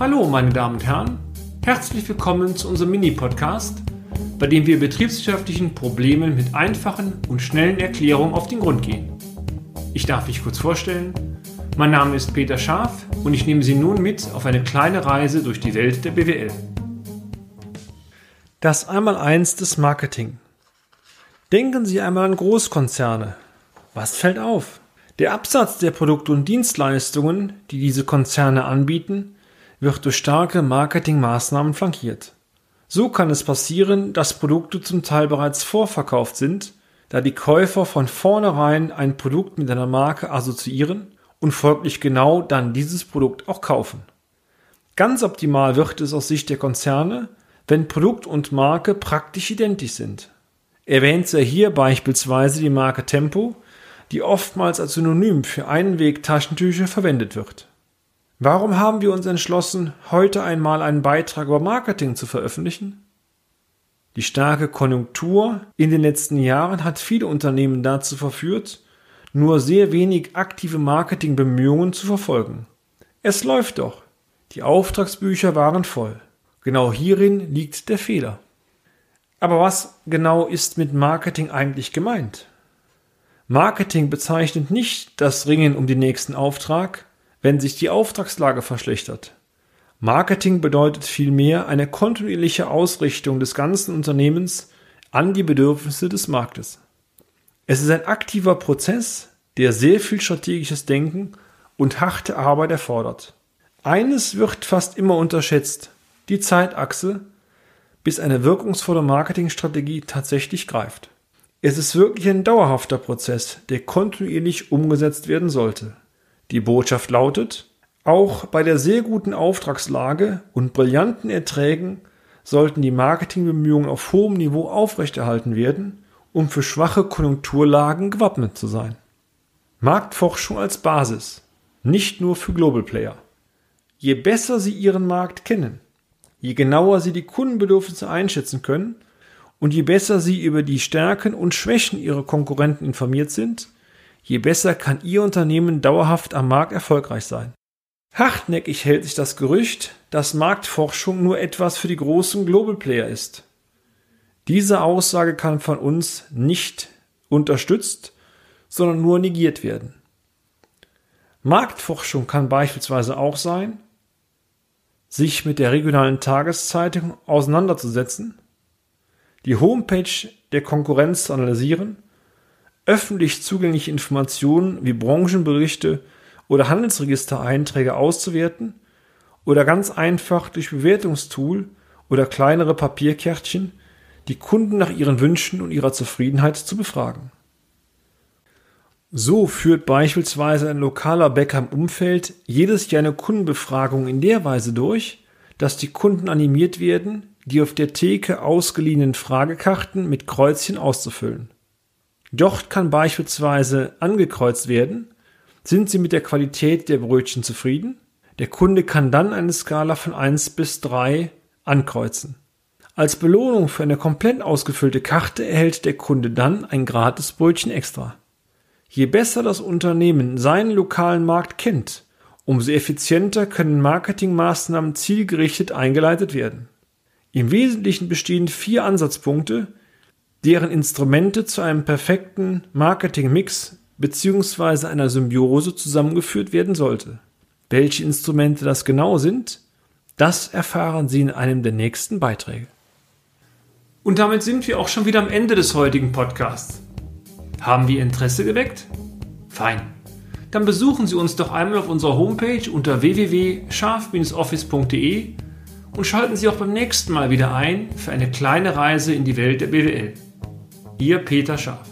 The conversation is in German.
Hallo, meine Damen und Herren. Herzlich willkommen zu unserem Mini-Podcast, bei dem wir betriebswirtschaftlichen Problemen mit einfachen und schnellen Erklärungen auf den Grund gehen. Ich darf mich kurz vorstellen. Mein Name ist Peter Scharf und ich nehme Sie nun mit auf eine kleine Reise durch die Welt der BWL. Das Einmaleins des Marketing. Denken Sie einmal an Großkonzerne. Was fällt auf? Der Absatz der Produkte und Dienstleistungen, die diese Konzerne anbieten, wird durch starke Marketingmaßnahmen flankiert. So kann es passieren, dass Produkte zum Teil bereits vorverkauft sind, da die Käufer von vornherein ein Produkt mit einer Marke assoziieren und folglich genau dann dieses Produkt auch kaufen. Ganz optimal wird es aus Sicht der Konzerne, wenn Produkt und Marke praktisch identisch sind. Erwähnt sei hier beispielsweise die Marke Tempo, die oftmals als Synonym für Einweg-Taschentücher verwendet wird. Warum haben wir uns entschlossen, heute einmal einen Beitrag über Marketing zu veröffentlichen? Die starke Konjunktur in den letzten Jahren hat viele Unternehmen dazu verführt, nur sehr wenig aktive Marketingbemühungen zu verfolgen. Es läuft doch. Die Auftragsbücher waren voll. Genau hierin liegt der Fehler. Aber was genau ist mit Marketing eigentlich gemeint? Marketing bezeichnet nicht das Ringen um den nächsten Auftrag, wenn sich die Auftragslage verschlechtert. Marketing bedeutet vielmehr eine kontinuierliche Ausrichtung des ganzen Unternehmens an die Bedürfnisse des Marktes. Es ist ein aktiver Prozess, der sehr viel strategisches Denken und harte Arbeit erfordert. Eines wird fast immer unterschätzt, die Zeitachse, bis eine wirkungsvolle Marketingstrategie tatsächlich greift. Es ist wirklich ein dauerhafter Prozess, der kontinuierlich umgesetzt werden sollte. Die Botschaft lautet, auch bei der sehr guten Auftragslage und brillanten Erträgen sollten die Marketingbemühungen auf hohem Niveau aufrechterhalten werden, um für schwache Konjunkturlagen gewappnet zu sein. Marktforschung als Basis, nicht nur für Global Player. Je besser Sie Ihren Markt kennen, je genauer Sie die Kundenbedürfnisse einschätzen können und je besser Sie über die Stärken und Schwächen Ihrer Konkurrenten informiert sind, je besser kann Ihr Unternehmen dauerhaft am Markt erfolgreich sein. Hartnäckig hält sich das Gerücht, dass Marktforschung nur etwas für die großen Global Player ist. Diese Aussage kann von uns nicht unterstützt, sondern nur negiert werden. Marktforschung kann beispielsweise auch sein, sich mit der regionalen Tageszeitung auseinanderzusetzen die Homepage der Konkurrenz zu analysieren, öffentlich zugängliche Informationen wie Branchenberichte oder Handelsregistereinträge auszuwerten oder ganz einfach durch Bewertungstool oder kleinere Papierkärtchen die Kunden nach ihren Wünschen und ihrer Zufriedenheit zu befragen. So führt beispielsweise ein lokaler Bäcker im Umfeld jedes Jahr eine Kundenbefragung in der Weise durch, dass die Kunden animiert werden, die auf der Theke ausgeliehenen Fragekarten mit Kreuzchen auszufüllen. Dort kann beispielsweise angekreuzt werden, sind Sie mit der Qualität der Brötchen zufrieden? Der Kunde kann dann eine Skala von 1 bis 3 ankreuzen. Als Belohnung für eine komplett ausgefüllte Karte erhält der Kunde dann ein gratis Brötchen extra. Je besser das Unternehmen seinen lokalen Markt kennt, umso effizienter können Marketingmaßnahmen zielgerichtet eingeleitet werden. Im Wesentlichen bestehen vier Ansatzpunkte, deren Instrumente zu einem perfekten Marketing-Mix bzw. einer Symbiose zusammengeführt werden sollte. Welche Instrumente das genau sind, das erfahren Sie in einem der nächsten Beiträge. Und damit sind wir auch schon wieder am Ende des heutigen Podcasts. Haben wir Interesse geweckt? Fein. Dann besuchen Sie uns doch einmal auf unserer Homepage unter www.scharf-office.de und schalten Sie auch beim nächsten Mal wieder ein für eine kleine Reise in die Welt der BWL. Ihr Peter Scharf.